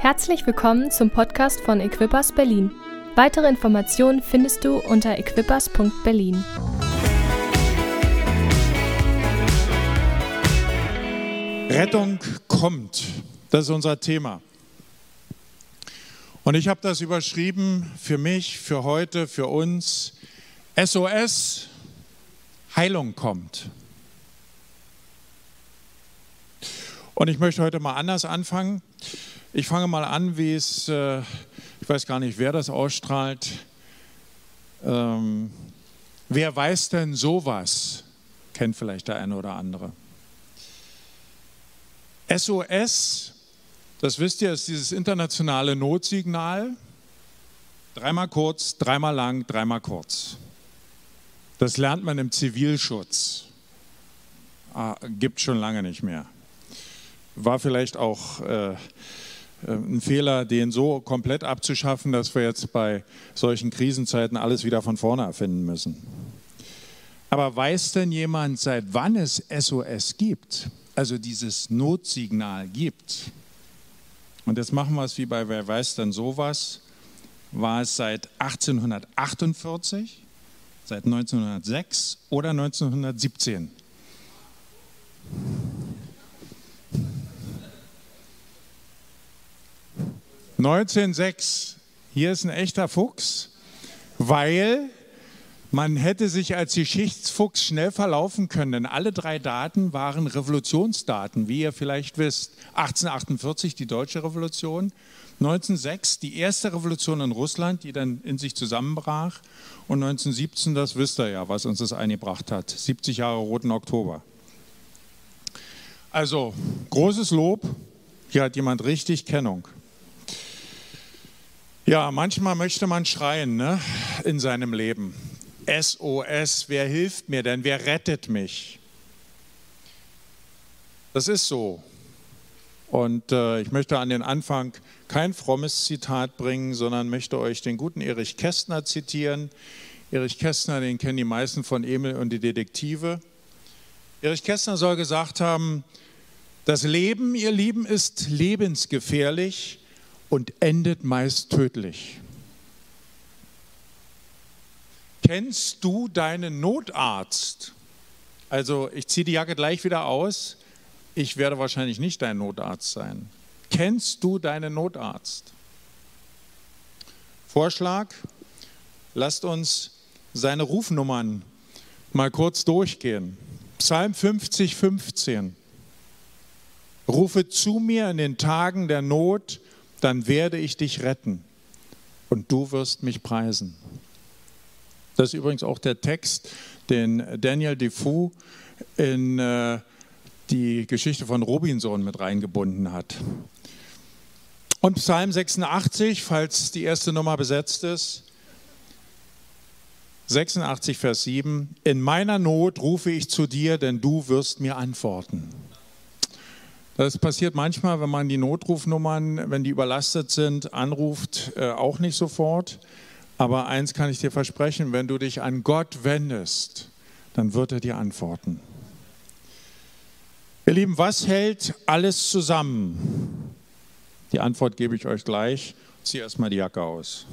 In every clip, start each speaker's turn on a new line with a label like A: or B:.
A: Herzlich willkommen zum Podcast von Equippers Berlin. Weitere Informationen findest du unter equippers.berlin.
B: Rettung kommt. Das ist unser Thema. Und ich habe das überschrieben für mich, für heute, für uns. SOS, Heilung kommt. Und ich möchte heute mal anders anfangen. Ich fange mal an, wie es, äh, ich weiß gar nicht, wer das ausstrahlt. Ähm, wer weiß denn sowas? Kennt vielleicht der eine oder andere. SOS, das wisst ihr, ist dieses internationale Notsignal. Dreimal kurz, dreimal lang, dreimal kurz. Das lernt man im Zivilschutz. Ah, gibt schon lange nicht mehr. War vielleicht auch äh, ein Fehler, den so komplett abzuschaffen, dass wir jetzt bei solchen Krisenzeiten alles wieder von vorne erfinden müssen. Aber weiß denn jemand, seit wann es SOS gibt? Also dieses Notsignal gibt. Und jetzt machen wir es wie bei Wer weiß denn sowas? War es seit 1848, seit 1906 oder 1917? 1906, hier ist ein echter Fuchs, weil man hätte sich als Geschichtsfuchs schnell verlaufen können, denn alle drei Daten waren Revolutionsdaten, wie ihr vielleicht wisst. 1848 die deutsche Revolution, 1906 die erste Revolution in Russland, die dann in sich zusammenbrach und 1917, das wisst ihr ja, was uns das eingebracht hat, 70 Jahre Roten Oktober. Also großes Lob, hier hat jemand richtig Kennung. Ja, manchmal möchte man schreien ne, in seinem Leben. SOS, wer hilft mir denn? Wer rettet mich? Das ist so. Und äh, ich möchte an den Anfang kein frommes Zitat bringen, sondern möchte euch den guten Erich Kästner zitieren. Erich Kästner, den kennen die meisten von Emil und die Detektive. Erich Kästner soll gesagt haben, das Leben, ihr Lieben, ist lebensgefährlich und endet meist tödlich. Kennst du deinen Notarzt? Also ich ziehe die Jacke gleich wieder aus. Ich werde wahrscheinlich nicht dein Notarzt sein. Kennst du deinen Notarzt? Vorschlag, lasst uns seine Rufnummern mal kurz durchgehen. Psalm 50, 15. Rufe zu mir in den Tagen der Not, dann werde ich dich retten und du wirst mich preisen. Das ist übrigens auch der Text, den Daniel Defoe in äh, die Geschichte von Robinson mit reingebunden hat. Und Psalm 86, falls die erste Nummer besetzt ist, 86, Vers 7, in meiner Not rufe ich zu dir, denn du wirst mir antworten. Das passiert manchmal, wenn man die Notrufnummern, wenn die überlastet sind, anruft, äh, auch nicht sofort. Aber eins kann ich dir versprechen, wenn du dich an Gott wendest, dann wird er dir antworten. Ihr Lieben, was hält alles zusammen? Die Antwort gebe ich euch gleich. Zieh erstmal die Jacke aus.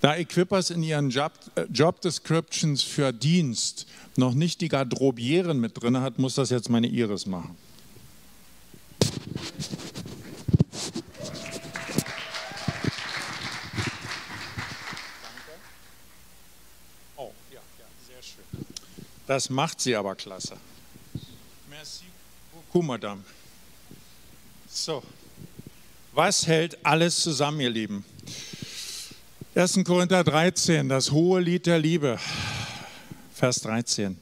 B: Da Equippers in ihren Job, äh, Job Descriptions für Dienst noch nicht die Garderobieren mit drin hat, muss das jetzt meine Iris machen. Oh, ja, ja, sehr schön. Das macht sie aber klasse. Merci beaucoup, Madame. So, was hält alles zusammen, ihr Lieben? 1. Korinther 13, das hohe Lied der Liebe, Vers 13.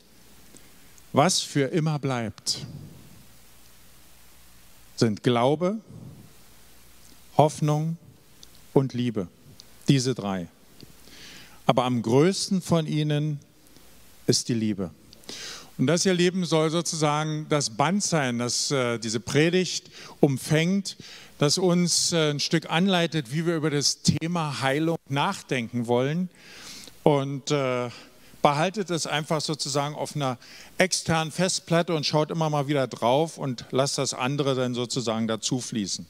B: Was für immer bleibt sind Glaube, Hoffnung und Liebe. Diese drei. Aber am größten von ihnen ist die Liebe. Und das, ihr Lieben, soll sozusagen das Band sein, das äh, diese Predigt umfängt, das uns äh, ein Stück anleitet, wie wir über das Thema Heilung nachdenken wollen. Und äh, behaltet es einfach sozusagen auf einer externen Festplatte und schaut immer mal wieder drauf und lasst das andere dann sozusagen dazu fließen.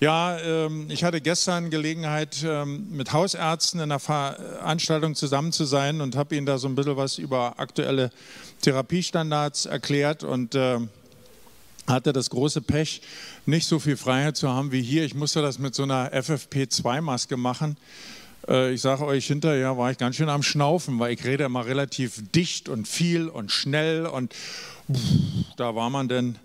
B: Ja, ähm, ich hatte gestern Gelegenheit, ähm, mit Hausärzten in einer Veranstaltung zusammen zu sein und habe ihnen da so ein bisschen was über aktuelle Therapiestandards erklärt und äh, hatte das große Pech, nicht so viel Freiheit zu haben wie hier. Ich musste das mit so einer FFP2-Maske machen. Äh, ich sage euch, hinterher war ich ganz schön am Schnaufen, weil ich rede immer relativ dicht und viel und schnell und da war man dann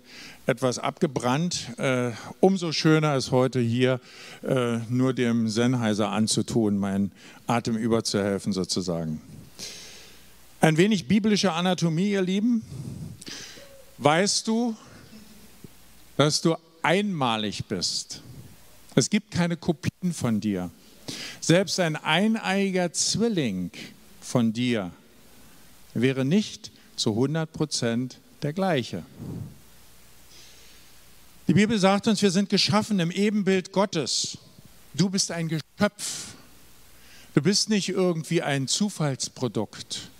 B: etwas abgebrannt. Äh, umso schöner ist heute hier äh, nur dem Sennheiser anzutun, meinen Atem überzuhelfen sozusagen. Ein wenig biblische Anatomie, ihr Lieben. Weißt du, dass du einmalig bist? Es gibt keine Kopien von dir. Selbst ein eineiiger Zwilling von dir wäre nicht zu 100 Prozent der gleiche. Die Bibel sagt uns, wir sind geschaffen im Ebenbild Gottes. Du bist ein Geschöpf. Du bist nicht irgendwie ein Zufallsprodukt.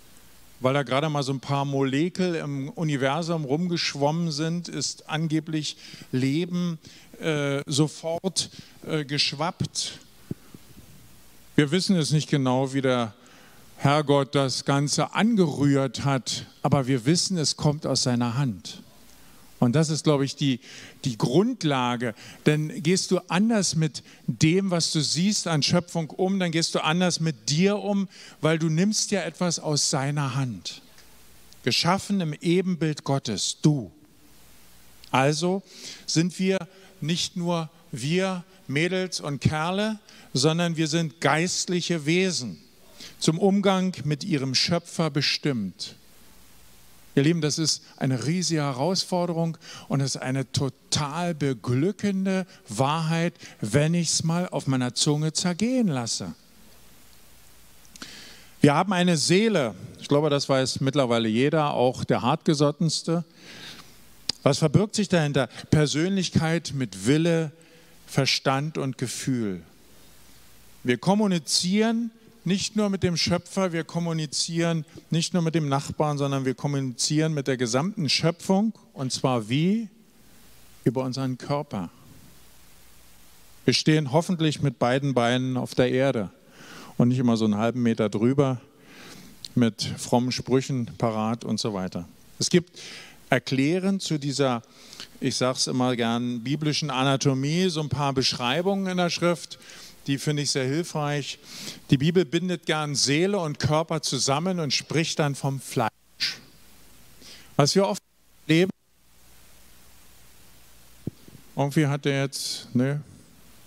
B: Weil da gerade mal so ein paar Molekül im Universum rumgeschwommen sind, ist angeblich Leben äh, sofort äh, geschwappt. Wir wissen es nicht genau, wie der Herrgott das Ganze angerührt hat, aber wir wissen, es kommt aus seiner Hand. Und das ist, glaube ich, die, die Grundlage. Denn gehst du anders mit dem, was du siehst an Schöpfung um, dann gehst du anders mit dir um, weil du nimmst ja etwas aus seiner Hand. Geschaffen im Ebenbild Gottes, du. Also sind wir nicht nur wir Mädels und Kerle, sondern wir sind geistliche Wesen, zum Umgang mit ihrem Schöpfer bestimmt. Ihr Lieben, das ist eine riesige Herausforderung und es ist eine total beglückende Wahrheit, wenn ich es mal auf meiner Zunge zergehen lasse. Wir haben eine Seele, ich glaube, das weiß mittlerweile jeder, auch der hartgesottenste. Was verbirgt sich dahinter? Persönlichkeit mit Wille, Verstand und Gefühl. Wir kommunizieren nicht nur mit dem Schöpfer, wir kommunizieren nicht nur mit dem Nachbarn, sondern wir kommunizieren mit der gesamten Schöpfung. Und zwar wie? Über unseren Körper. Wir stehen hoffentlich mit beiden Beinen auf der Erde und nicht immer so einen halben Meter drüber mit frommen Sprüchen parat und so weiter. Es gibt erklären zu dieser, ich sage es immer gern, biblischen Anatomie so ein paar Beschreibungen in der Schrift die finde ich sehr hilfreich. Die Bibel bindet gern Seele und Körper zusammen und spricht dann vom Fleisch. Was wir oft leben, irgendwie hat er jetzt, ne,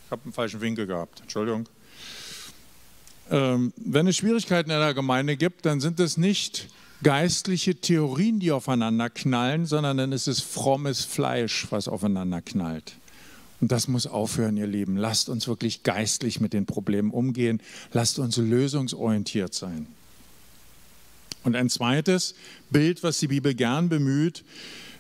B: ich habe einen falschen Winkel gehabt, Entschuldigung. Ähm, wenn es Schwierigkeiten in der Gemeinde gibt, dann sind es nicht geistliche Theorien, die aufeinander knallen, sondern dann ist es frommes Fleisch, was aufeinander knallt. Und das muss aufhören, ihr Lieben. Lasst uns wirklich geistlich mit den Problemen umgehen. Lasst uns lösungsorientiert sein. Und ein zweites Bild, was die Bibel gern bemüht,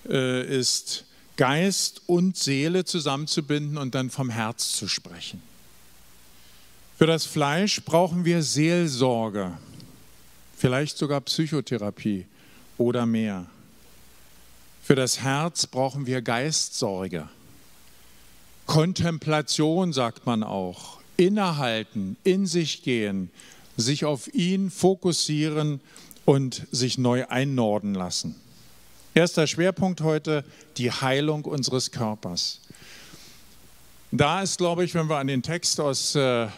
B: äh, ist Geist und Seele zusammenzubinden und dann vom Herz zu sprechen. Für das Fleisch brauchen wir Seelsorge, vielleicht sogar Psychotherapie oder mehr. Für das Herz brauchen wir Geistsorge. Kontemplation sagt man auch, innehalten, in sich gehen, sich auf ihn fokussieren und sich neu einnorden lassen. Erster Schwerpunkt heute, die Heilung unseres Körpers. Da ist, glaube ich, wenn wir an den Text aus 1.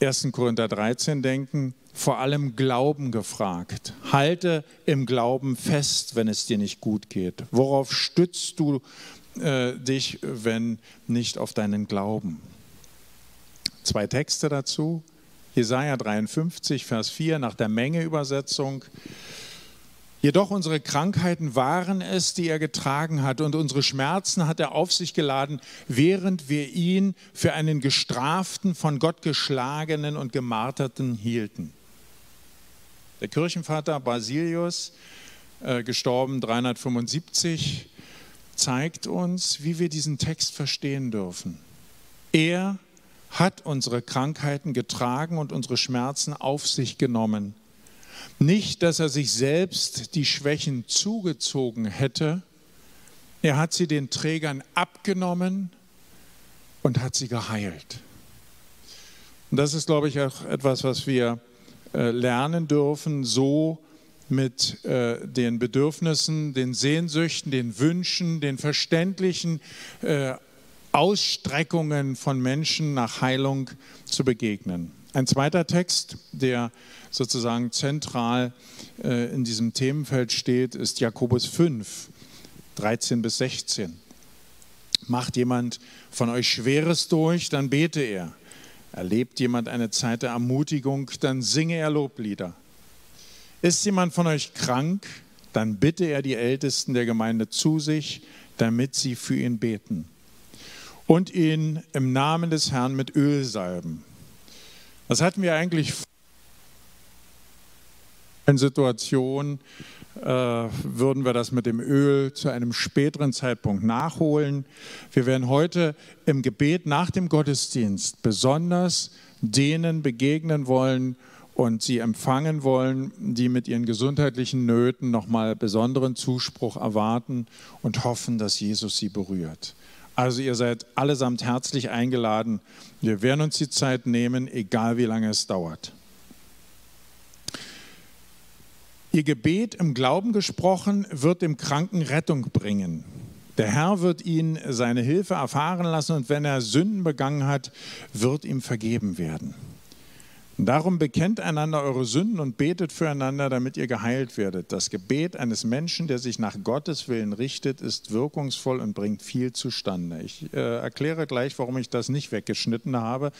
B: Äh, Korinther 13 denken, vor allem Glauben gefragt. Halte im Glauben fest, wenn es dir nicht gut geht. Worauf stützt du äh, dich, wenn nicht auf deinen Glauben. Zwei Texte dazu. Jesaja 53, Vers 4 nach der Menge-Übersetzung. Jedoch unsere Krankheiten waren es, die er getragen hat, und unsere Schmerzen hat er auf sich geladen, während wir ihn für einen gestraften, von Gott geschlagenen und gemarterten hielten. Der Kirchenvater Basilius, äh, gestorben 375, zeigt uns, wie wir diesen Text verstehen dürfen. Er hat unsere Krankheiten getragen und unsere Schmerzen auf sich genommen. Nicht, dass er sich selbst die Schwächen zugezogen hätte, er hat sie den Trägern abgenommen und hat sie geheilt. Und das ist, glaube ich, auch etwas, was wir lernen dürfen, so mit äh, den Bedürfnissen, den Sehnsüchten, den Wünschen, den verständlichen äh, Ausstreckungen von Menschen nach Heilung zu begegnen. Ein zweiter Text, der sozusagen zentral äh, in diesem Themenfeld steht, ist Jakobus 5, 13 bis 16. Macht jemand von euch Schweres durch, dann bete er. Erlebt jemand eine Zeit der Ermutigung, dann singe er Loblieder. Ist jemand von euch krank, dann bitte er die Ältesten der Gemeinde zu sich, damit sie für ihn beten und ihn im Namen des Herrn mit Öl salben. Was hatten wir eigentlich in Situationen, äh, würden wir das mit dem Öl zu einem späteren Zeitpunkt nachholen. Wir werden heute im Gebet nach dem Gottesdienst besonders denen begegnen wollen, und sie empfangen wollen, die mit ihren gesundheitlichen Nöten nochmal besonderen Zuspruch erwarten und hoffen, dass Jesus sie berührt. Also ihr seid allesamt herzlich eingeladen. Wir werden uns die Zeit nehmen, egal wie lange es dauert. Ihr Gebet im Glauben gesprochen wird dem Kranken Rettung bringen. Der Herr wird ihn seine Hilfe erfahren lassen und wenn er Sünden begangen hat, wird ihm vergeben werden. Darum bekennt einander eure Sünden und betet füreinander, damit ihr geheilt werdet. Das Gebet eines Menschen, der sich nach Gottes Willen richtet, ist wirkungsvoll und bringt viel zustande. Ich äh, erkläre gleich, warum ich das nicht weggeschnitten habe,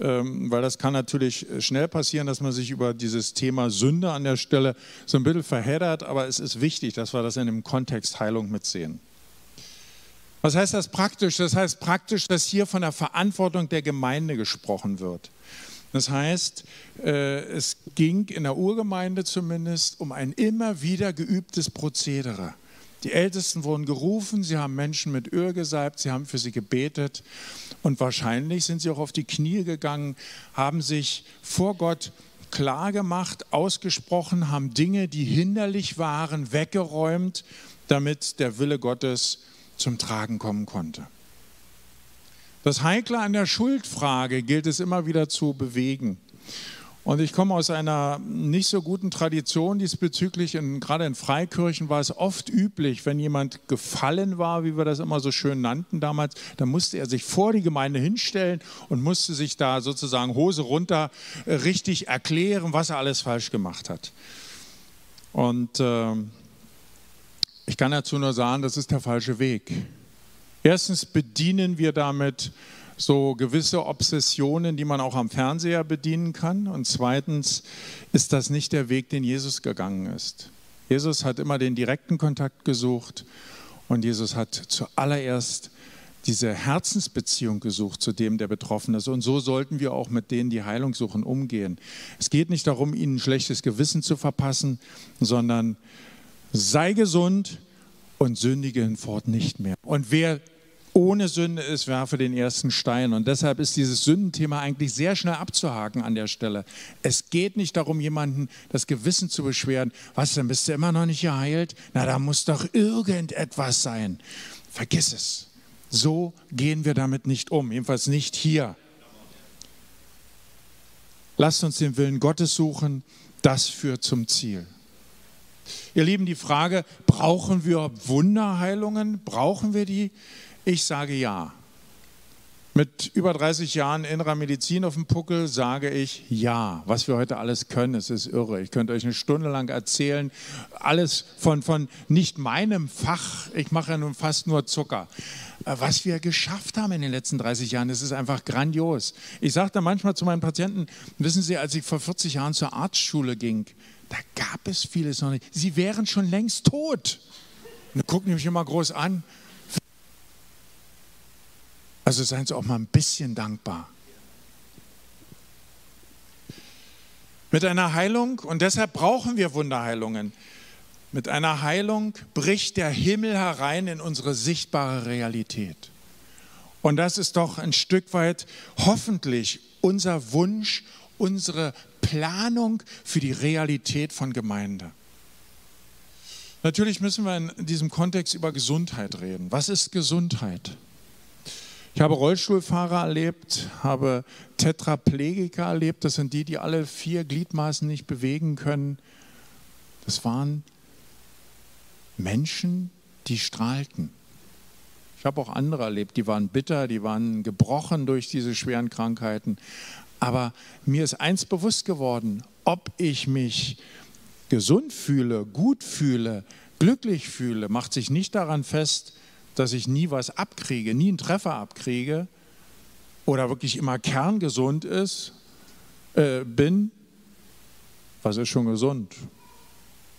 B: ähm, weil das kann natürlich schnell passieren, dass man sich über dieses Thema Sünde an der Stelle so ein bisschen verheddert, aber es ist wichtig, dass wir das in dem Kontext Heilung mitsehen. Was heißt das praktisch? Das heißt praktisch, dass hier von der Verantwortung der Gemeinde gesprochen wird. Das heißt, äh, es ging in der Urgemeinde zumindest um ein immer wieder geübtes Prozedere. Die Ältesten wurden gerufen, sie haben Menschen mit Öl gesalbt, sie haben für sie gebetet und wahrscheinlich sind sie auch auf die Knie gegangen, haben sich vor Gott klar gemacht, ausgesprochen, haben Dinge, die hinderlich waren, weggeräumt, damit der Wille Gottes zum Tragen kommen konnte. Das Heikle an der Schuldfrage gilt es immer wieder zu bewegen. Und ich komme aus einer nicht so guten Tradition diesbezüglich. In, gerade in Freikirchen war es oft üblich, wenn jemand gefallen war, wie wir das immer so schön nannten damals, dann musste er sich vor die Gemeinde hinstellen und musste sich da sozusagen Hose runter äh, richtig erklären, was er alles falsch gemacht hat. Und äh, ich kann dazu nur sagen, das ist der falsche Weg. Erstens bedienen wir damit so gewisse Obsessionen, die man auch am Fernseher bedienen kann. Und zweitens ist das nicht der Weg, den Jesus gegangen ist. Jesus hat immer den direkten Kontakt gesucht und Jesus hat zuallererst diese Herzensbeziehung gesucht zu dem, der betroffen ist. Und so sollten wir auch mit denen, die Heilung suchen, umgehen. Es geht nicht darum, ihnen ein schlechtes Gewissen zu verpassen, sondern sei gesund und sündige hinfort nicht mehr. Und wer ohne Sünde ist, werfe den ersten Stein. Und deshalb ist dieses Sündenthema eigentlich sehr schnell abzuhaken an der Stelle. Es geht nicht darum, jemanden das Gewissen zu beschweren. Was, dann bist du immer noch nicht geheilt? Na, da muss doch irgendetwas sein. Vergiss es. So gehen wir damit nicht um, jedenfalls nicht hier. Lasst uns den Willen Gottes suchen, das führt zum Ziel. Ihr Lieben, die Frage, brauchen wir Wunderheilungen? Brauchen wir die? Ich sage ja. Mit über 30 Jahren innerer Medizin auf dem Puckel sage ich ja. Was wir heute alles können, es ist irre. Ich könnte euch eine Stunde lang erzählen, alles von, von nicht meinem Fach. Ich mache ja nun fast nur Zucker. Äh, was wir geschafft haben in den letzten 30 Jahren, das ist einfach grandios. Ich sage da manchmal zu meinen Patienten, wissen Sie, als ich vor 40 Jahren zur Arztschule ging, da gab es vieles noch nicht. Sie wären schon längst tot. Und gucken mich immer groß an. Also seien Sie auch mal ein bisschen dankbar. Mit einer Heilung, und deshalb brauchen wir Wunderheilungen, mit einer Heilung bricht der Himmel herein in unsere sichtbare Realität. Und das ist doch ein Stück weit hoffentlich unser Wunsch, unsere Planung für die Realität von Gemeinde. Natürlich müssen wir in diesem Kontext über Gesundheit reden. Was ist Gesundheit? Ich habe Rollstuhlfahrer erlebt, habe Tetraplegiker erlebt. Das sind die, die alle vier Gliedmaßen nicht bewegen können. Das waren Menschen, die strahlten. Ich habe auch andere erlebt, die waren bitter, die waren gebrochen durch diese schweren Krankheiten. Aber mir ist eins bewusst geworden, ob ich mich gesund fühle, gut fühle, glücklich fühle, macht sich nicht daran fest, dass ich nie was abkriege, nie einen Treffer abkriege oder wirklich immer kerngesund ist, äh, bin, was ist schon gesund?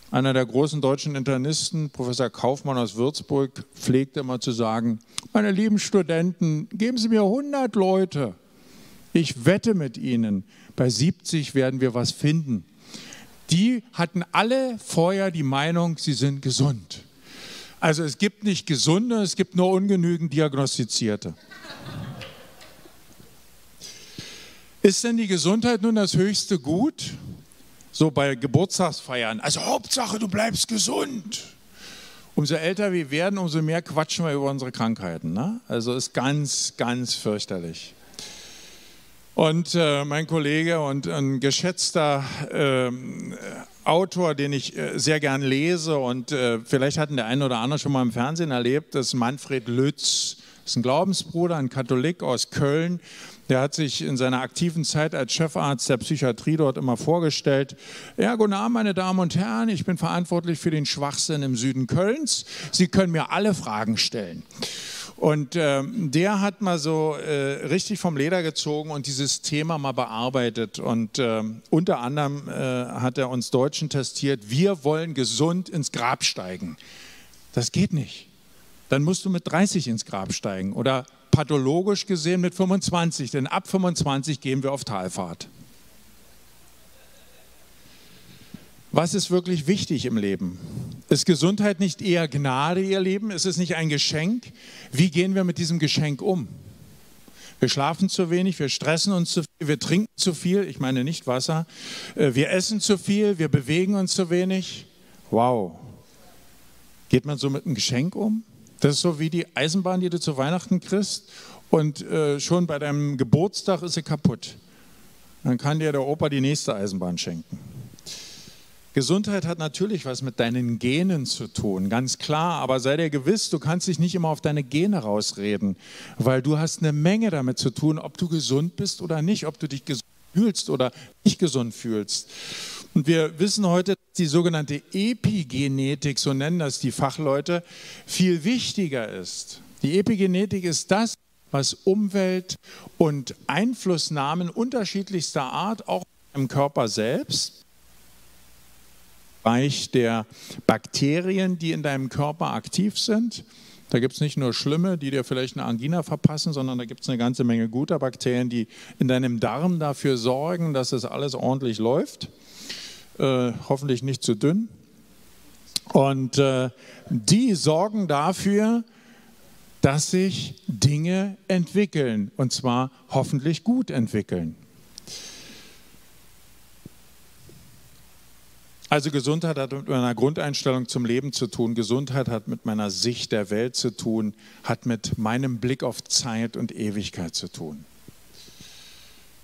B: Einer der großen deutschen Internisten, Professor Kaufmann aus Würzburg, pflegte immer zu sagen, meine lieben Studenten, geben Sie mir 100 Leute. Ich wette mit Ihnen, bei 70 werden wir was finden. Die hatten alle vorher die Meinung, sie sind gesund. Also es gibt nicht gesunde, es gibt nur ungenügend diagnostizierte. Ist denn die Gesundheit nun das höchste Gut? So bei Geburtstagsfeiern. Also Hauptsache, du bleibst gesund. Umso älter wir werden, umso mehr quatschen wir über unsere Krankheiten. Ne? Also ist ganz, ganz fürchterlich. Und äh, mein Kollege und ein geschätzter äh, Autor, den ich äh, sehr gern lese und äh, vielleicht hatten der eine oder andere schon mal im Fernsehen erlebt, ist Manfred Lütz. Das ist ein Glaubensbruder, ein Katholik aus Köln. Der hat sich in seiner aktiven Zeit als Chefarzt der Psychiatrie dort immer vorgestellt. Ja, guten Abend, meine Damen und Herren. Ich bin verantwortlich für den Schwachsinn im Süden Kölns. Sie können mir alle Fragen stellen. Und äh, der hat mal so äh, richtig vom Leder gezogen und dieses Thema mal bearbeitet. Und äh, unter anderem äh, hat er uns Deutschen testiert, wir wollen gesund ins Grab steigen. Das geht nicht. Dann musst du mit 30 ins Grab steigen oder pathologisch gesehen mit 25, denn ab 25 gehen wir auf Talfahrt. Was ist wirklich wichtig im Leben? Ist Gesundheit nicht eher Gnade, ihr Leben? Ist es nicht ein Geschenk? Wie gehen wir mit diesem Geschenk um? Wir schlafen zu wenig, wir stressen uns zu viel, wir trinken zu viel, ich meine nicht Wasser, äh, wir essen zu viel, wir bewegen uns zu wenig. Wow. Geht man so mit einem Geschenk um? Das ist so wie die Eisenbahn, die du zu Weihnachten kriegst und äh, schon bei deinem Geburtstag ist sie kaputt. Dann kann dir der Opa die nächste Eisenbahn schenken. Gesundheit hat natürlich was mit deinen Genen zu tun, ganz klar, aber sei dir gewiss, du kannst dich nicht immer auf deine Gene rausreden, weil du hast eine Menge damit zu tun, ob du gesund bist oder nicht, ob du dich gesund fühlst oder nicht gesund fühlst. Und wir wissen heute, dass die sogenannte Epigenetik, so nennen das die Fachleute, viel wichtiger ist. Die Epigenetik ist das, was Umwelt und Einflussnahmen unterschiedlichster Art auch im Körper selbst Bereich der Bakterien, die in deinem Körper aktiv sind. Da gibt es nicht nur schlimme, die dir vielleicht eine Angina verpassen, sondern da gibt es eine ganze Menge guter Bakterien, die in deinem Darm dafür sorgen, dass es alles ordentlich läuft. Äh, hoffentlich nicht zu dünn. Und äh, die sorgen dafür, dass sich Dinge entwickeln und zwar hoffentlich gut entwickeln. Also Gesundheit hat mit meiner Grundeinstellung zum Leben zu tun, Gesundheit hat mit meiner Sicht der Welt zu tun, hat mit meinem Blick auf Zeit und Ewigkeit zu tun.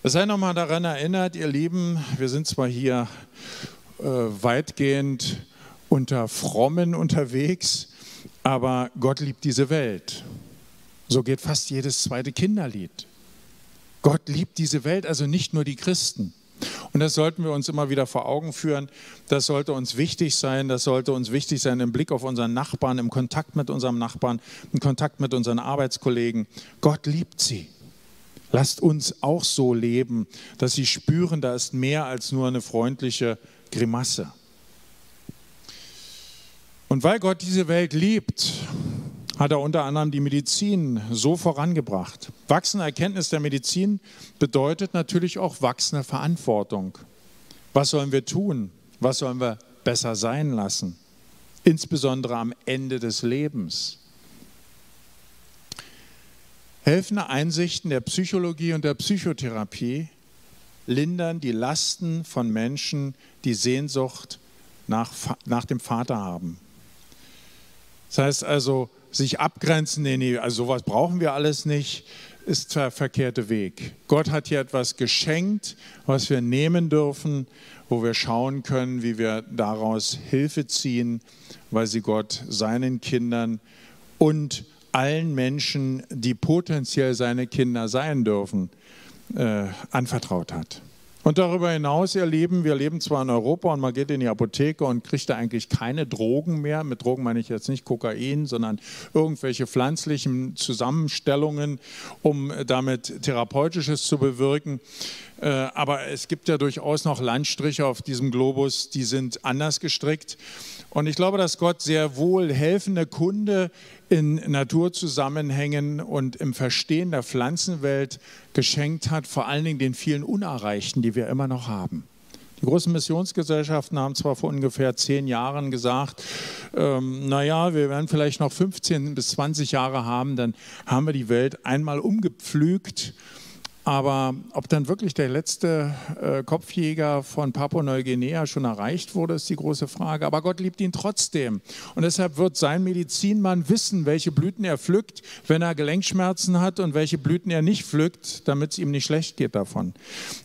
B: Sei nochmal daran erinnert, ihr Lieben, wir sind zwar hier äh, weitgehend unter Frommen unterwegs, aber Gott liebt diese Welt. So geht fast jedes zweite Kinderlied. Gott liebt diese Welt, also nicht nur die Christen. Und das sollten wir uns immer wieder vor Augen führen. Das sollte uns wichtig sein. Das sollte uns wichtig sein im Blick auf unseren Nachbarn, im Kontakt mit unserem Nachbarn, im Kontakt mit unseren Arbeitskollegen. Gott liebt sie. Lasst uns auch so leben, dass sie spüren, da ist mehr als nur eine freundliche Grimasse. Und weil Gott diese Welt liebt, hat er unter anderem die Medizin so vorangebracht. Wachsende Erkenntnis der Medizin bedeutet natürlich auch wachsende Verantwortung. Was sollen wir tun? Was sollen wir besser sein lassen? Insbesondere am Ende des Lebens. Helfende Einsichten der Psychologie und der Psychotherapie lindern die Lasten von Menschen, die Sehnsucht nach, nach dem Vater haben. Das heißt also, sich abgrenzen, nee, nee, also sowas brauchen wir alles nicht, ist der verkehrte Weg. Gott hat hier etwas geschenkt, was wir nehmen dürfen, wo wir schauen können, wie wir daraus Hilfe ziehen, weil sie Gott seinen Kindern und allen Menschen, die potenziell seine Kinder sein dürfen, äh, anvertraut hat. Und darüber hinaus, ihr Lieben, wir leben zwar in Europa und man geht in die Apotheke und kriegt da eigentlich keine Drogen mehr. Mit Drogen meine ich jetzt nicht Kokain, sondern irgendwelche pflanzlichen Zusammenstellungen, um damit Therapeutisches zu bewirken. Äh, aber es gibt ja durchaus noch Landstriche auf diesem Globus, die sind anders gestrickt. Und ich glaube, dass Gott sehr wohl helfende Kunde in Naturzusammenhängen und im Verstehen der Pflanzenwelt geschenkt hat, vor allen Dingen den vielen Unerreichten, die wir immer noch haben. Die großen Missionsgesellschaften haben zwar vor ungefähr zehn Jahren gesagt, ähm, naja, wir werden vielleicht noch 15 bis 20 Jahre haben, dann haben wir die Welt einmal umgepflügt aber ob dann wirklich der letzte äh, Kopfjäger von Papua-Neuguinea schon erreicht wurde, ist die große Frage. Aber Gott liebt ihn trotzdem. Und deshalb wird sein Medizinmann wissen, welche Blüten er pflückt, wenn er Gelenkschmerzen hat und welche Blüten er nicht pflückt, damit es ihm nicht schlecht geht davon.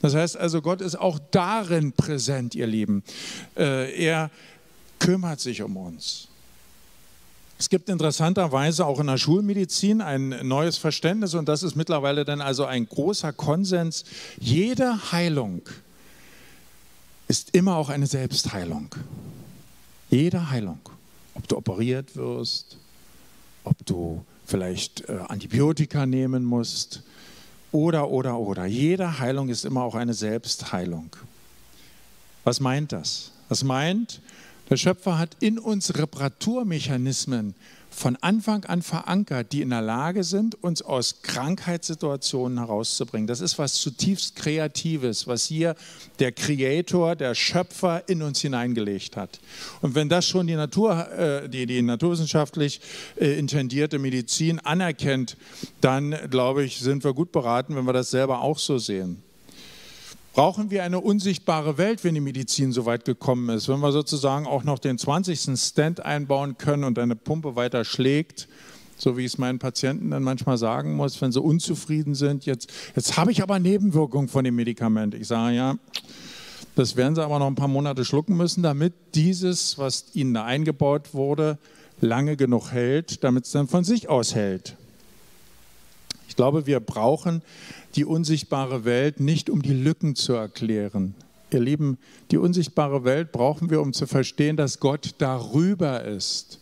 B: Das heißt also, Gott ist auch darin präsent, ihr Lieben. Äh, er kümmert sich um uns. Es gibt interessanterweise auch in der Schulmedizin ein neues Verständnis und das ist mittlerweile dann also ein großer Konsens. Jede Heilung ist immer auch eine Selbstheilung. Jede Heilung. Ob du operiert wirst, ob du vielleicht äh, Antibiotika nehmen musst oder, oder, oder. Jede Heilung ist immer auch eine Selbstheilung. Was meint das? Das meint, der Schöpfer hat in uns Reparaturmechanismen von Anfang an verankert, die in der Lage sind, uns aus Krankheitssituationen herauszubringen. Das ist was zutiefst Kreatives, was hier der Creator, der Schöpfer in uns hineingelegt hat. Und wenn das schon die, Natur, äh, die, die naturwissenschaftlich äh, intendierte Medizin anerkennt, dann glaube ich, sind wir gut beraten, wenn wir das selber auch so sehen. Brauchen wir eine unsichtbare Welt, wenn die Medizin so weit gekommen ist? Wenn wir sozusagen auch noch den 20. Stand einbauen können und eine Pumpe weiter schlägt, so wie ich es meinen Patienten dann manchmal sagen muss, wenn sie unzufrieden sind, jetzt, jetzt habe ich aber Nebenwirkungen von dem Medikament. Ich sage ja, das werden sie aber noch ein paar Monate schlucken müssen, damit dieses, was ihnen da eingebaut wurde, lange genug hält, damit es dann von sich aus hält. Ich glaube, wir brauchen die unsichtbare Welt nicht, um die Lücken zu erklären. Ihr Lieben, die unsichtbare Welt brauchen wir, um zu verstehen, dass Gott darüber ist.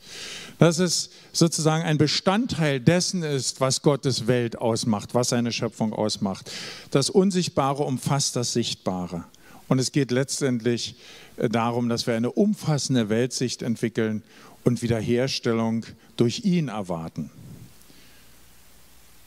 B: Dass es sozusagen ein Bestandteil dessen ist, was Gottes Welt ausmacht, was seine Schöpfung ausmacht. Das Unsichtbare umfasst das Sichtbare. Und es geht letztendlich äh, darum, dass wir eine umfassende Weltsicht entwickeln und Wiederherstellung durch ihn erwarten.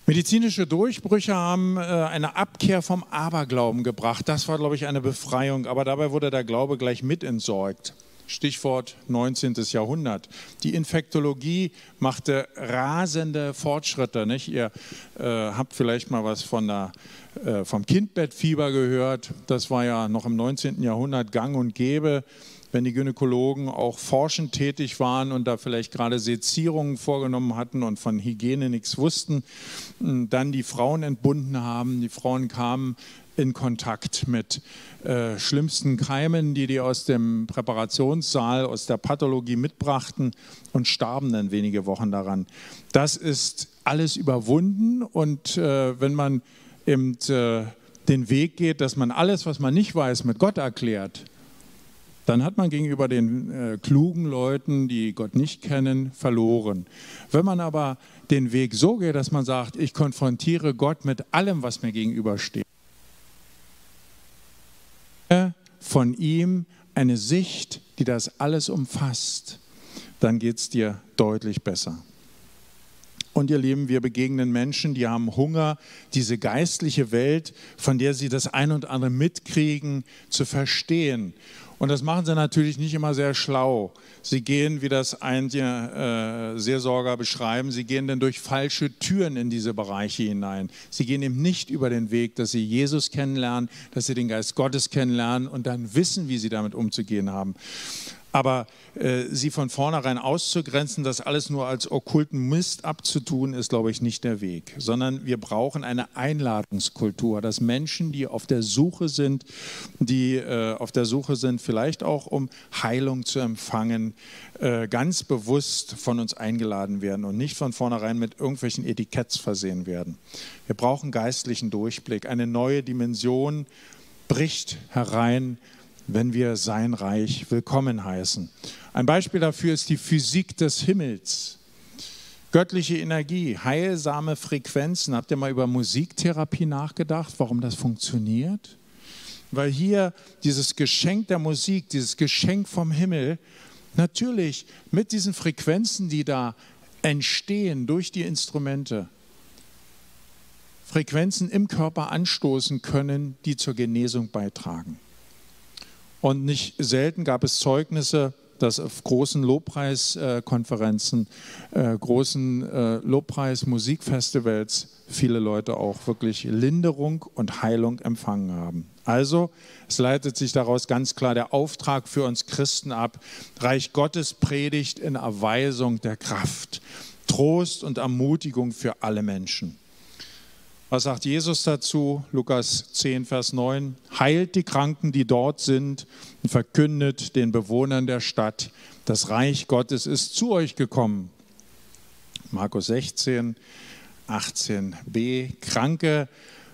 B: Medizinische Durchbrüche haben äh, eine Abkehr vom Aberglauben gebracht. Das war, glaube ich, eine Befreiung, aber dabei wurde der Glaube gleich mit entsorgt. Stichwort 19. Jahrhundert. Die Infektologie machte rasende Fortschritte. Nicht? Ihr äh, habt vielleicht mal was von der, äh, vom Kindbettfieber gehört. Das war ja noch im 19. Jahrhundert gang und gäbe wenn die Gynäkologen auch forschend tätig waren und da vielleicht gerade Sezierungen vorgenommen hatten und von Hygiene nichts wussten, dann die Frauen entbunden haben. Die Frauen kamen in Kontakt mit äh, schlimmsten Keimen, die die aus dem Präparationssaal, aus der Pathologie mitbrachten und starben dann wenige Wochen daran. Das ist alles überwunden und äh, wenn man eben äh, den Weg geht, dass man alles, was man nicht weiß, mit Gott erklärt, dann hat man gegenüber den äh, klugen Leuten, die Gott nicht kennen, verloren. Wenn man aber den Weg so geht, dass man sagt, ich konfrontiere Gott mit allem, was mir gegenübersteht, von ihm eine Sicht, die das alles umfasst, dann geht es dir deutlich besser. Und ihr Lieben, wir begegnen Menschen, die haben Hunger, diese geistliche Welt, von der sie das ein und andere mitkriegen, zu verstehen. Und das machen sie natürlich nicht immer sehr schlau. Sie gehen, wie das einige äh, Seelsorger beschreiben, sie gehen dann durch falsche Türen in diese Bereiche hinein. Sie gehen eben nicht über den Weg, dass sie Jesus kennenlernen, dass sie den Geist Gottes kennenlernen und dann wissen, wie sie damit umzugehen haben. Aber äh, sie von vornherein auszugrenzen, das alles nur als okkulten Mist abzutun, ist, glaube ich, nicht der Weg. Sondern wir brauchen eine Einladungskultur, dass Menschen, die auf der Suche sind, die äh, auf der Suche sind, vielleicht auch um Heilung zu empfangen, äh, ganz bewusst von uns eingeladen werden und nicht von vornherein mit irgendwelchen Etiketts versehen werden. Wir brauchen geistlichen Durchblick. Eine neue Dimension bricht herein wenn wir sein Reich willkommen heißen. Ein Beispiel dafür ist die Physik des Himmels. Göttliche Energie, heilsame Frequenzen. Habt ihr mal über Musiktherapie nachgedacht, warum das funktioniert? Weil hier dieses Geschenk der Musik, dieses Geschenk vom Himmel, natürlich mit diesen Frequenzen, die da entstehen durch die Instrumente, Frequenzen im Körper anstoßen können, die zur Genesung beitragen. Und nicht selten gab es Zeugnisse, dass auf großen Lobpreiskonferenzen, äh, großen äh, Lobpreis-Musikfestivals viele Leute auch wirklich Linderung und Heilung empfangen haben. Also es leitet sich daraus ganz klar der Auftrag für uns Christen ab, Reich Gottes predigt in Erweisung der Kraft, Trost und Ermutigung für alle Menschen. Was sagt Jesus dazu? Lukas 10, Vers 9. Heilt die Kranken, die dort sind, und verkündet den Bewohnern der Stadt, das Reich Gottes ist zu euch gekommen. Markus 16, 18b. Kranke,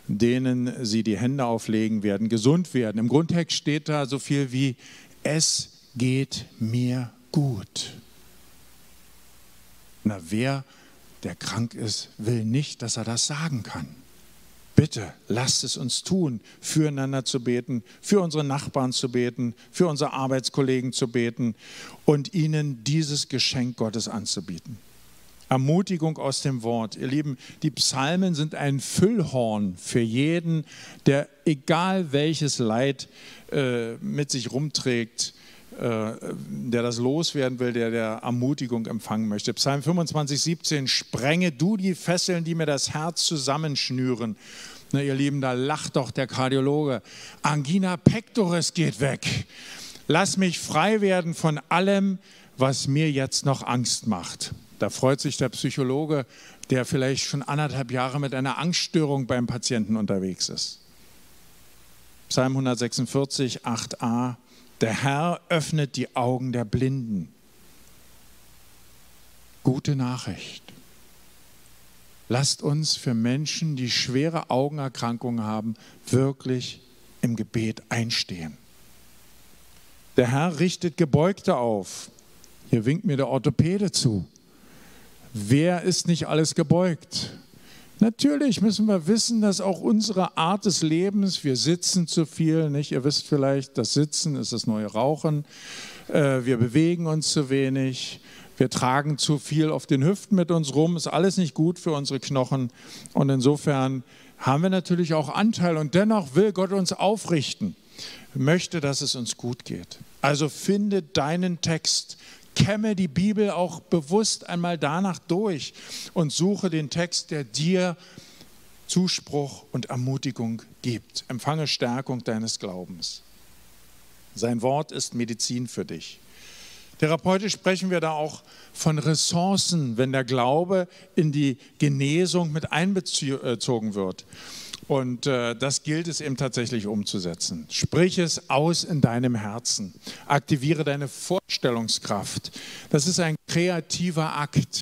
B: denen sie die Hände auflegen werden, gesund werden. Im Grundtext steht da so viel wie, es geht mir gut. Na, wer, der krank ist, will nicht, dass er das sagen kann. Bitte lasst es uns tun, füreinander zu beten, für unsere Nachbarn zu beten, für unsere Arbeitskollegen zu beten und ihnen dieses Geschenk Gottes anzubieten. Ermutigung aus dem Wort. Ihr Lieben, die Psalmen sind ein Füllhorn für jeden, der egal welches Leid äh, mit sich rumträgt, der das loswerden will, der der Ermutigung empfangen möchte. Psalm 25, 17, sprenge du die Fesseln, die mir das Herz zusammenschnüren. Na, ihr Lieben, da lacht doch der Kardiologe. Angina pectoris geht weg. Lass mich frei werden von allem, was mir jetzt noch Angst macht. Da freut sich der Psychologe, der vielleicht schon anderthalb Jahre mit einer Angststörung beim Patienten unterwegs ist. Psalm 146, 8a. Der Herr öffnet die Augen der Blinden. Gute Nachricht. Lasst uns für Menschen, die schwere Augenerkrankungen haben, wirklich im Gebet einstehen. Der Herr richtet Gebeugte auf. Hier winkt mir der Orthopäde zu. Wer ist nicht alles gebeugt? Natürlich müssen wir wissen, dass auch unsere Art des Lebens, wir sitzen zu viel, nicht? Ihr wisst vielleicht, das Sitzen ist das neue Rauchen. Äh, wir bewegen uns zu wenig. Wir tragen zu viel auf den Hüften mit uns rum. Ist alles nicht gut für unsere Knochen. Und insofern haben wir natürlich auch Anteil. Und dennoch will Gott uns aufrichten, möchte, dass es uns gut geht. Also finde deinen Text, kämme die Bibel auch bewusst einmal danach durch und suche den Text, der dir Zuspruch und Ermutigung gibt. Empfange Stärkung deines Glaubens. Sein Wort ist Medizin für dich. Therapeutisch sprechen wir da auch von Ressourcen, wenn der Glaube in die Genesung mit einbezogen wird. Und äh, das gilt es eben tatsächlich umzusetzen. Sprich es aus in deinem Herzen. Aktiviere deine Vorstellungskraft. Das ist ein kreativer Akt.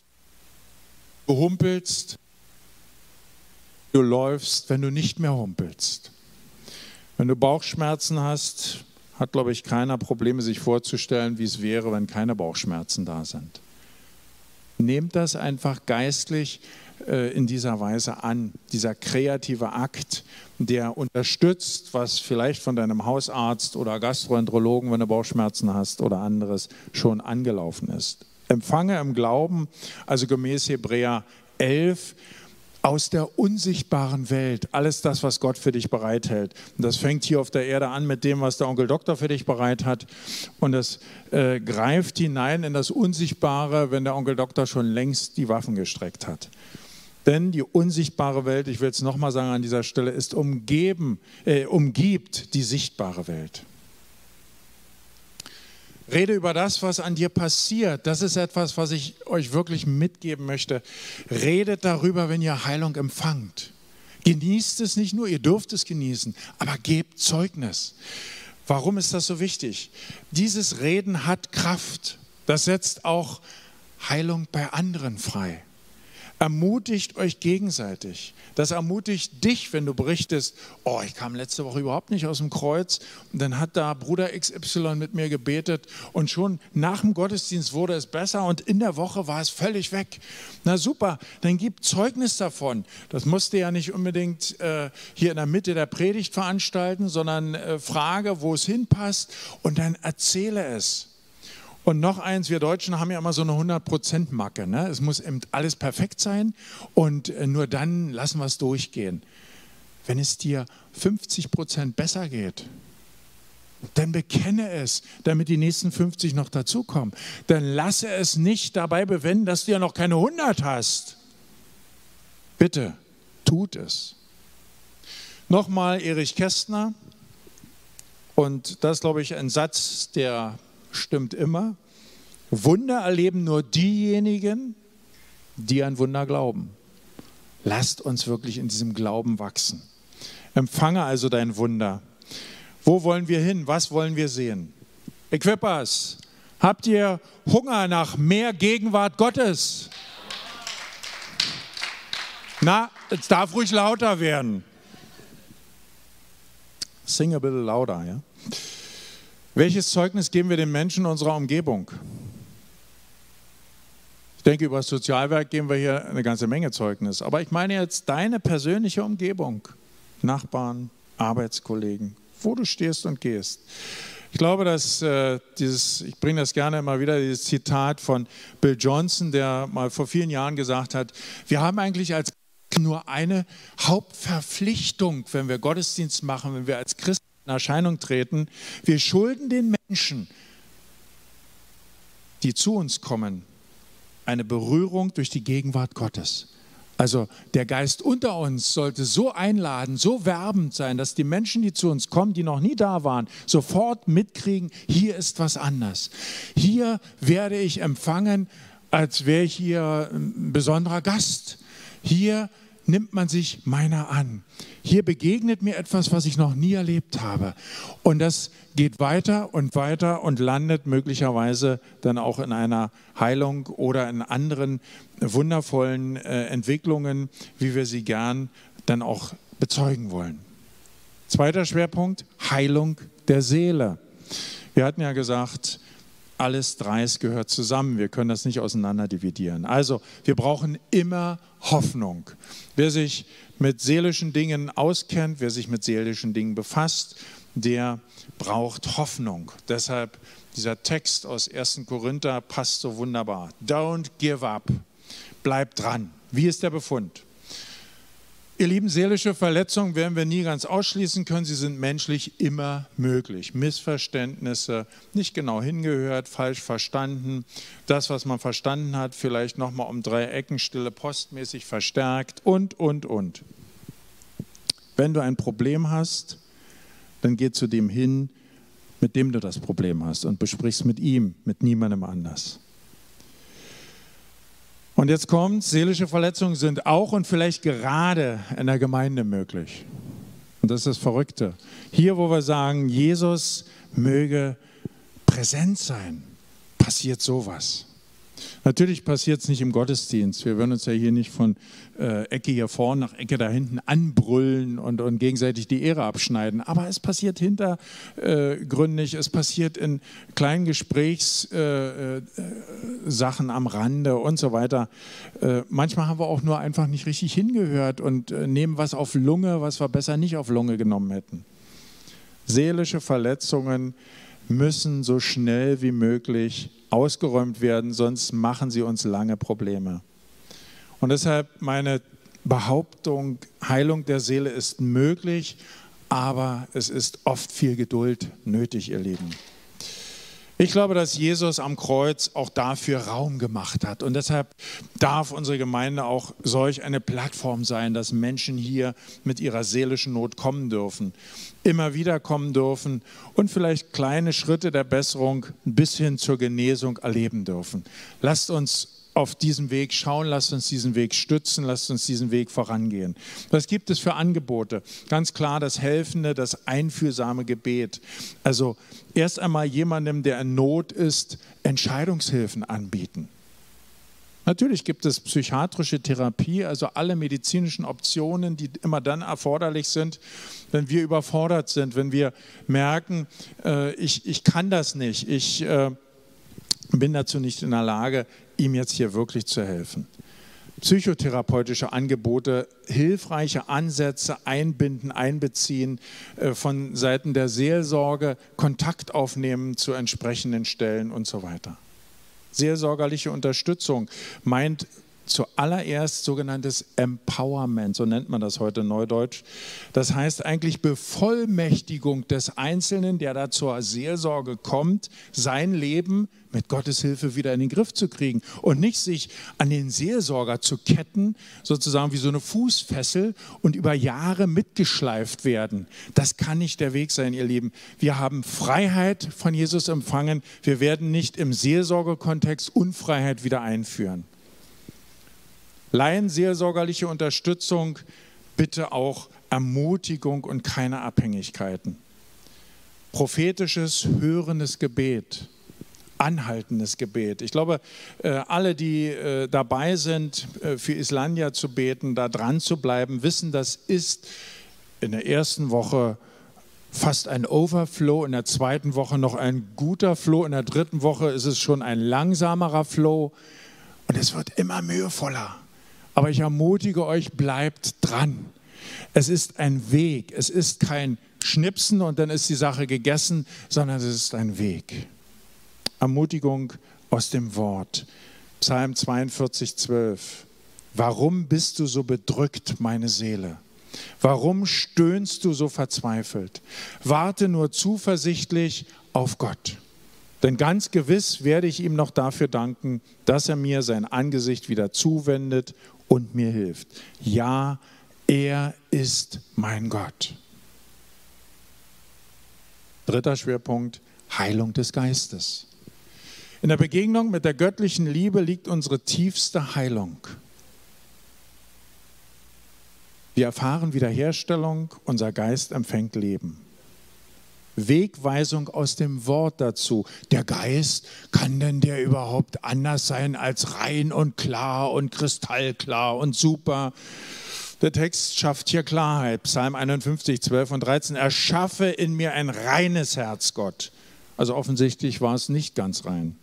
B: Du humpelst, du läufst, wenn du nicht mehr humpelst. Wenn du Bauchschmerzen hast, hat, glaube ich, keiner Probleme, sich vorzustellen, wie es wäre, wenn keine Bauchschmerzen da sind. Nehmt das einfach geistlich in dieser Weise an. Dieser kreative Akt, der unterstützt, was vielleicht von deinem Hausarzt oder Gastroenterologen, wenn du Bauchschmerzen hast oder anderes, schon angelaufen ist. Empfange im Glauben, also gemäß Hebräer 11, aus der unsichtbaren Welt, alles das, was Gott für dich bereithält. Das fängt hier auf der Erde an mit dem, was der Onkel Doktor für dich bereit hat. Und das äh, greift hinein in das Unsichtbare, wenn der Onkel Doktor schon längst die Waffen gestreckt hat. Denn die unsichtbare Welt, ich will es nochmal sagen an dieser Stelle, ist umgeben, äh, umgibt die sichtbare Welt. Rede über das, was an dir passiert. Das ist etwas, was ich euch wirklich mitgeben möchte. Redet darüber, wenn ihr Heilung empfangt. Genießt es nicht nur, ihr dürft es genießen, aber gebt Zeugnis. Warum ist das so wichtig? Dieses Reden hat Kraft. Das setzt auch Heilung bei anderen frei. Ermutigt euch gegenseitig. Das ermutigt dich, wenn du berichtest, oh, ich kam letzte Woche überhaupt nicht aus dem Kreuz und dann hat da Bruder XY mit mir gebetet und schon nach dem Gottesdienst wurde es besser und in der Woche war es völlig weg. Na super, dann gib Zeugnis davon. Das musst du ja nicht unbedingt äh, hier in der Mitte der Predigt veranstalten, sondern äh, frage, wo es hinpasst und dann erzähle es. Und noch eins, wir Deutschen haben ja immer so eine 100%-Macke. Ne? Es muss eben alles perfekt sein und äh, nur dann lassen wir es durchgehen. Wenn es dir 50% besser geht, dann bekenne es, damit die nächsten 50 noch dazukommen. Dann lasse es nicht dabei bewenden, dass du ja noch keine 100 hast. Bitte, tut es. Nochmal Erich Kästner. Und das ist, glaube ich, ein Satz, der stimmt immer. Wunder erleben nur diejenigen, die an Wunder glauben. Lasst uns wirklich in diesem Glauben wachsen. Empfange also dein Wunder. Wo wollen wir hin? Was wollen wir sehen? Equippers, habt ihr Hunger nach mehr Gegenwart Gottes? Na, es darf ruhig lauter werden. Sing a little louder, ja? Welches Zeugnis geben wir den Menschen unserer Umgebung? Ich denke, über das Sozialwerk geben wir hier eine ganze Menge Zeugnis. Aber ich meine jetzt deine persönliche Umgebung, Nachbarn, Arbeitskollegen, wo du stehst und gehst. Ich glaube, dass äh, dieses, ich bringe das gerne immer wieder, dieses Zitat von Bill Johnson, der mal vor vielen Jahren gesagt hat, wir haben eigentlich als nur eine Hauptverpflichtung, wenn wir Gottesdienst machen, wenn wir als Christen in Erscheinung treten. Wir schulden den Menschen, die zu uns kommen, eine Berührung durch die Gegenwart Gottes. Also der Geist unter uns sollte so einladen, so werbend sein, dass die Menschen, die zu uns kommen, die noch nie da waren, sofort mitkriegen, hier ist was anders. Hier werde ich empfangen, als wäre ich hier ein besonderer Gast. Hier nimmt man sich meiner an. Hier begegnet mir etwas, was ich noch nie erlebt habe. Und das geht weiter und weiter und landet möglicherweise dann auch in einer Heilung oder in anderen wundervollen äh, Entwicklungen, wie wir sie gern dann auch bezeugen wollen. Zweiter Schwerpunkt, Heilung der Seele. Wir hatten ja gesagt, alles dreis gehört zusammen. Wir können das nicht auseinander dividieren. Also, wir brauchen immer Hoffnung. Wer sich mit seelischen Dingen auskennt, wer sich mit seelischen Dingen befasst, der braucht Hoffnung. Deshalb dieser Text aus 1. Korinther passt so wunderbar. Don't give up. Bleib dran. Wie ist der Befund? Ihr lieben, seelische Verletzungen werden wir nie ganz ausschließen können. Sie sind menschlich immer möglich. Missverständnisse, nicht genau hingehört, falsch verstanden. Das, was man verstanden hat, vielleicht nochmal um drei Ecken stille postmäßig verstärkt und, und, und. Wenn du ein Problem hast, dann geh zu dem hin, mit dem du das Problem hast und besprichst mit ihm, mit niemandem anders. Und jetzt kommt, seelische Verletzungen sind auch und vielleicht gerade in der Gemeinde möglich. Und das ist das Verrückte. Hier, wo wir sagen, Jesus möge präsent sein, passiert sowas. Natürlich passiert es nicht im Gottesdienst. Wir werden uns ja hier nicht von äh, Ecke hier vorne nach Ecke da hinten anbrüllen und, und gegenseitig die Ehre abschneiden. Aber es passiert hintergründig, äh, es passiert in kleinen Gesprächssachen äh, äh am Rande und so weiter. Äh, manchmal haben wir auch nur einfach nicht richtig hingehört und nehmen was auf Lunge, was wir besser nicht auf Lunge genommen hätten. Seelische Verletzungen müssen so schnell wie möglich ausgeräumt werden, sonst machen sie uns lange Probleme. Und deshalb meine Behauptung, Heilung der Seele ist möglich, aber es ist oft viel Geduld nötig, ihr Lieben. Ich glaube, dass Jesus am Kreuz auch dafür Raum gemacht hat. Und deshalb darf unsere Gemeinde auch solch eine Plattform sein, dass Menschen hier mit ihrer seelischen Not kommen dürfen, immer wieder kommen dürfen und vielleicht kleine Schritte der Besserung bis hin zur Genesung erleben dürfen. Lasst uns auf diesem Weg schauen, lasst uns diesen Weg stützen, lasst uns diesen Weg vorangehen. Was gibt es für Angebote? Ganz klar das helfende, das einfühlsame Gebet. Also erst einmal jemandem, der in Not ist, Entscheidungshilfen anbieten. Natürlich gibt es psychiatrische Therapie, also alle medizinischen Optionen, die immer dann erforderlich sind, wenn wir überfordert sind, wenn wir merken, äh, ich, ich kann das nicht, ich äh, bin dazu nicht in der Lage, ihm jetzt hier wirklich zu helfen. Psychotherapeutische Angebote, hilfreiche Ansätze einbinden, einbeziehen, äh, von Seiten der Seelsorge Kontakt aufnehmen zu entsprechenden Stellen und so weiter. Seelsorgerliche Unterstützung meint zuallererst sogenanntes Empowerment, so nennt man das heute neudeutsch. Das heißt eigentlich Bevollmächtigung des Einzelnen, der da zur Seelsorge kommt, sein Leben mit Gottes Hilfe wieder in den Griff zu kriegen und nicht sich an den Seelsorger zu ketten, sozusagen wie so eine Fußfessel und über Jahre mitgeschleift werden. Das kann nicht der Weg sein, ihr Lieben. Wir haben Freiheit von Jesus empfangen. Wir werden nicht im Seelsorgekontext Unfreiheit wieder einführen. Laienseelsorgerliche Unterstützung, bitte auch Ermutigung und keine Abhängigkeiten. Prophetisches, hörendes Gebet, anhaltendes Gebet. Ich glaube, äh, alle, die äh, dabei sind, äh, für Islandia zu beten, da dran zu bleiben, wissen, das ist in der ersten Woche fast ein Overflow, in der zweiten Woche noch ein guter Flow, in der dritten Woche ist es schon ein langsamerer Flow und es wird immer mühevoller. Aber ich ermutige euch, bleibt dran. Es ist ein Weg. Es ist kein Schnipsen und dann ist die Sache gegessen, sondern es ist ein Weg. Ermutigung aus dem Wort. Psalm 42, 12. Warum bist du so bedrückt, meine Seele? Warum stöhnst du so verzweifelt? Warte nur zuversichtlich auf Gott. Denn ganz gewiss werde ich ihm noch dafür danken, dass er mir sein Angesicht wieder zuwendet und mir hilft. Ja, er ist mein Gott. Dritter Schwerpunkt, Heilung des Geistes. In der Begegnung mit der göttlichen Liebe liegt unsere tiefste Heilung. Wir erfahren Wiederherstellung, unser Geist empfängt Leben. Wegweisung aus dem Wort dazu. Der Geist, kann denn der überhaupt anders sein als rein und klar und kristallklar und super? Der Text schafft hier Klarheit. Psalm 51, 12 und 13. Erschaffe in mir ein reines Herz, Gott. Also offensichtlich war es nicht ganz rein.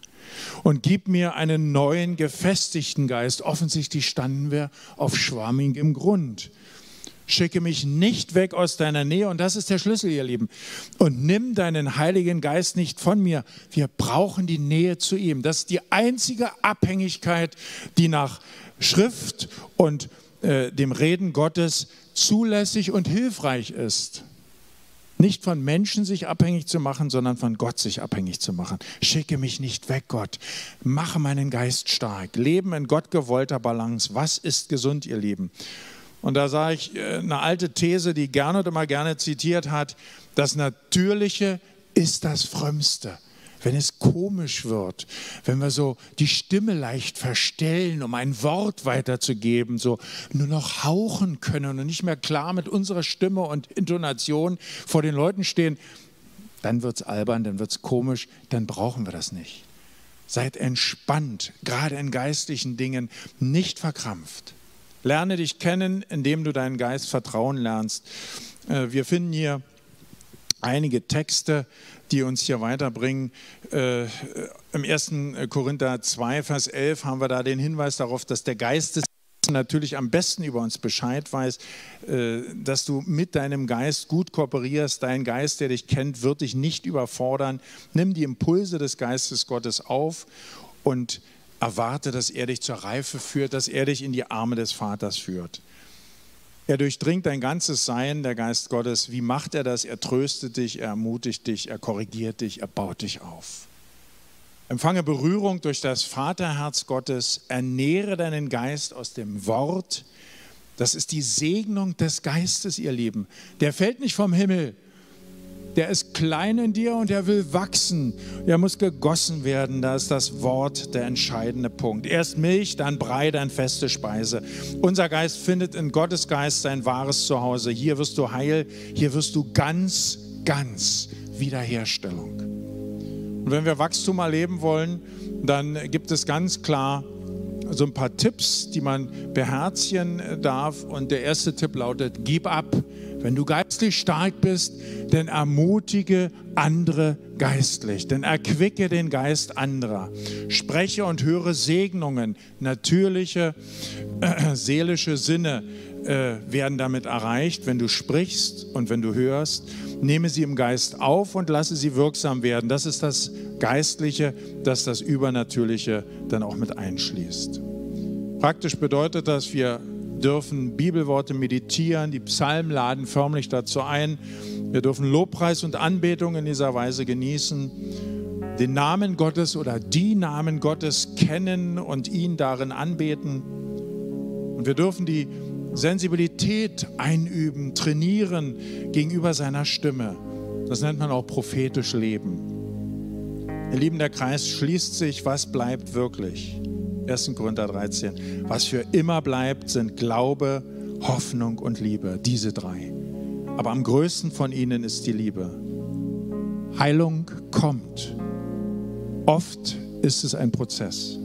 B: Und gib mir einen neuen, gefestigten Geist. Offensichtlich standen wir auf schwammigem Grund schicke mich nicht weg aus deiner Nähe. Und das ist der Schlüssel, ihr Lieben. Und nimm deinen Heiligen Geist nicht von mir. Wir brauchen die Nähe zu ihm. Das ist die einzige Abhängigkeit, die nach Schrift und äh, dem Reden Gottes zulässig und hilfreich ist. Nicht von Menschen sich abhängig zu machen, sondern von Gott sich abhängig zu machen. Schicke mich nicht weg, Gott. Mache meinen Geist stark. Leben in Gott gewollter Balance. Was ist gesund, ihr Lieben? Und da sage ich äh, eine alte These, die Gernot immer gerne zitiert hat, das Natürliche ist das Frömmste. Wenn es komisch wird, wenn wir so die Stimme leicht verstellen, um ein Wort weiterzugeben, so nur noch hauchen können und nicht mehr klar mit unserer Stimme und Intonation vor den Leuten stehen, dann wird es albern, dann wird es komisch, dann brauchen wir das nicht. Seid entspannt, gerade in geistlichen Dingen, nicht verkrampft. Lerne dich kennen, indem du deinen Geist vertrauen lernst. Äh, wir finden hier einige Texte, die uns hier weiterbringen. Äh, Im 1. Korinther 2, Vers 11 haben wir da den Hinweis darauf, dass der Geist des natürlich am besten über uns Bescheid weiß, äh, dass du mit deinem Geist gut kooperierst. Dein Geist, der dich kennt, wird dich nicht überfordern. Nimm die Impulse des Geistes Gottes auf und erwarte, dass er dich zur Reife führt, dass er dich in die Arme des Vaters führt. Er durchdringt dein ganzes Sein, der Geist Gottes. Wie macht er das? Er tröstet dich, er ermutigt dich, er korrigiert dich, er baut dich auf. Empfange Berührung durch das Vaterherz Gottes. Ernähre deinen Geist aus dem Wort. Das ist die Segnung des Geistes, ihr Lieben. Der fällt nicht vom Himmel. Der ist klein in dir und er will wachsen. Er muss gegossen werden. Da ist das Wort der entscheidende Punkt. Erst Milch, dann Brei, dann feste Speise. Unser Geist findet in Gottes Geist sein wahres Zuhause. Hier wirst du heil, hier wirst du ganz, ganz Wiederherstellung. Und wenn wir Wachstum erleben wollen, dann gibt es ganz klar so ein paar Tipps, die man beherzigen darf. Und der erste Tipp lautet, gib ab. Wenn du geistlich stark bist, dann ermutige andere geistlich, dann erquicke den Geist anderer. Spreche und höre Segnungen, natürliche, äh, seelische Sinne äh, werden damit erreicht, wenn du sprichst und wenn du hörst. Nehme sie im Geist auf und lasse sie wirksam werden. Das ist das Geistliche, das das Übernatürliche dann auch mit einschließt. Praktisch bedeutet das, wir dürfen Bibelworte meditieren, die Psalmen laden förmlich dazu ein. Wir dürfen Lobpreis und Anbetung in dieser Weise genießen, den Namen Gottes oder die Namen Gottes kennen und ihn darin anbeten. Und wir dürfen die Sensibilität einüben, trainieren gegenüber seiner Stimme. Das nennt man auch prophetisch Leben. Ihr Lieben, der Kreis schließt sich, was bleibt wirklich? 1. Korinther 13. Was für immer bleibt, sind Glaube, Hoffnung und Liebe. Diese drei. Aber am größten von ihnen ist die Liebe. Heilung kommt. Oft ist es ein Prozess.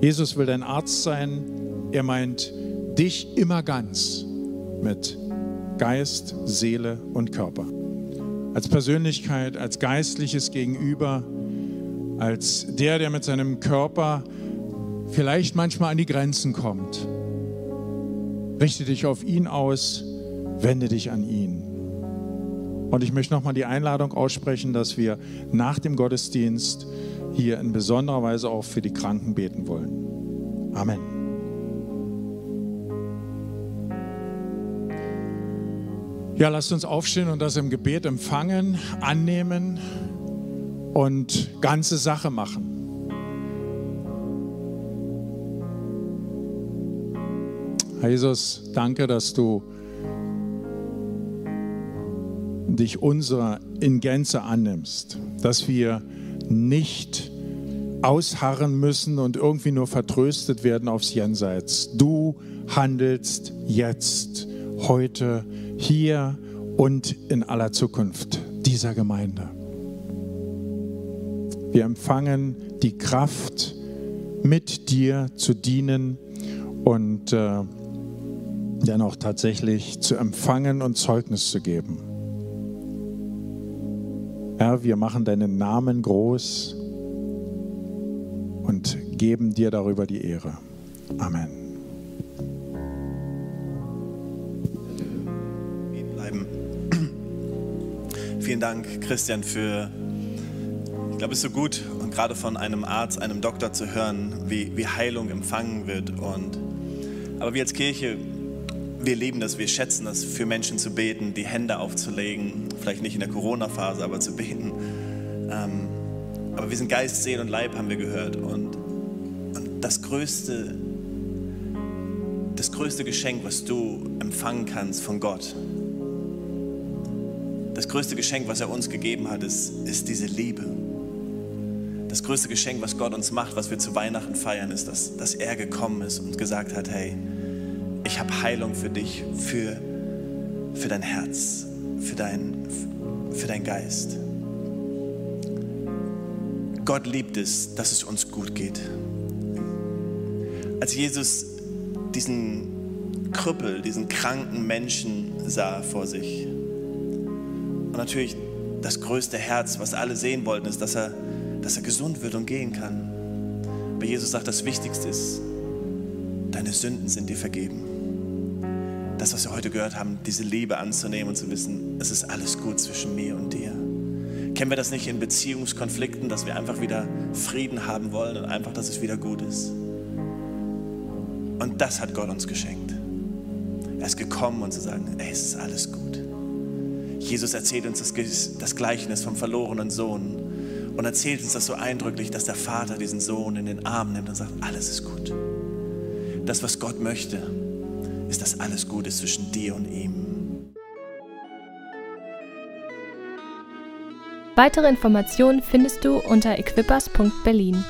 B: Jesus will dein Arzt sein. Er meint dich immer ganz mit Geist, Seele und Körper. Als Persönlichkeit, als geistliches Gegenüber, als der, der mit seinem Körper vielleicht manchmal an die Grenzen kommt. Richte dich auf ihn aus, wende dich an ihn. Und ich möchte nochmal die Einladung aussprechen, dass wir nach dem Gottesdienst hier in besonderer Weise auch für die Kranken beten wollen. Amen. Ja, lasst uns aufstehen und das im Gebet empfangen, annehmen und ganze Sache machen. Jesus, danke, dass du dich unserer in Gänze annimmst, dass wir nicht ausharren müssen und irgendwie nur vertröstet werden aufs Jenseits. Du handelst jetzt, heute, hier und in aller Zukunft dieser Gemeinde. Wir empfangen die Kraft, mit dir zu dienen und äh, dann auch tatsächlich zu empfangen und Zeugnis zu geben. Herr, wir machen deinen Namen groß und geben dir darüber die Ehre. Amen.
C: Vielen Dank, Christian, für, ich glaube, es ist so gut und gerade von einem Arzt, einem Doktor zu hören, wie, wie Heilung empfangen wird. Und, aber wir als Kirche, wir lieben das, wir schätzen das, für Menschen zu beten, die Hände aufzulegen, vielleicht nicht in der Corona-Phase, aber zu beten. Ähm, aber wir sind Geist, Seele und Leib, haben wir gehört. Und, und das, größte, das größte Geschenk, was du empfangen kannst von Gott, das größte Geschenk, was er uns gegeben hat, ist, ist diese Liebe. Das größte Geschenk, was Gott uns macht, was wir zu Weihnachten feiern, ist, dass, dass er gekommen ist und gesagt hat, hey, ich habe Heilung für dich, für, für dein Herz, für dein, für dein Geist. Gott liebt es, dass es uns gut geht. Als Jesus diesen Krüppel, diesen kranken Menschen sah vor sich, und natürlich das größte Herz, was alle sehen wollten, ist, dass er, dass er gesund wird und gehen kann. Aber Jesus sagt, das Wichtigste ist, deine Sünden sind dir vergeben das, was wir heute gehört haben, diese Liebe anzunehmen und zu wissen, es ist alles gut zwischen mir und dir. Kennen wir das nicht in Beziehungskonflikten, dass wir einfach wieder Frieden haben wollen und einfach, dass es wieder gut ist? Und das hat Gott uns geschenkt. Er ist gekommen und zu sagen, ey, es ist alles gut. Jesus erzählt uns das, das Gleichnis vom verlorenen Sohn. und erzählt uns das so eindrücklich, dass der Vater diesen Sohn in den Arm nimmt und sagt, alles ist gut. Das, was Gott möchte, ist, dass alles gut ist zwischen dir und ihm.
A: Weitere Informationen findest du unter equippers.berlin.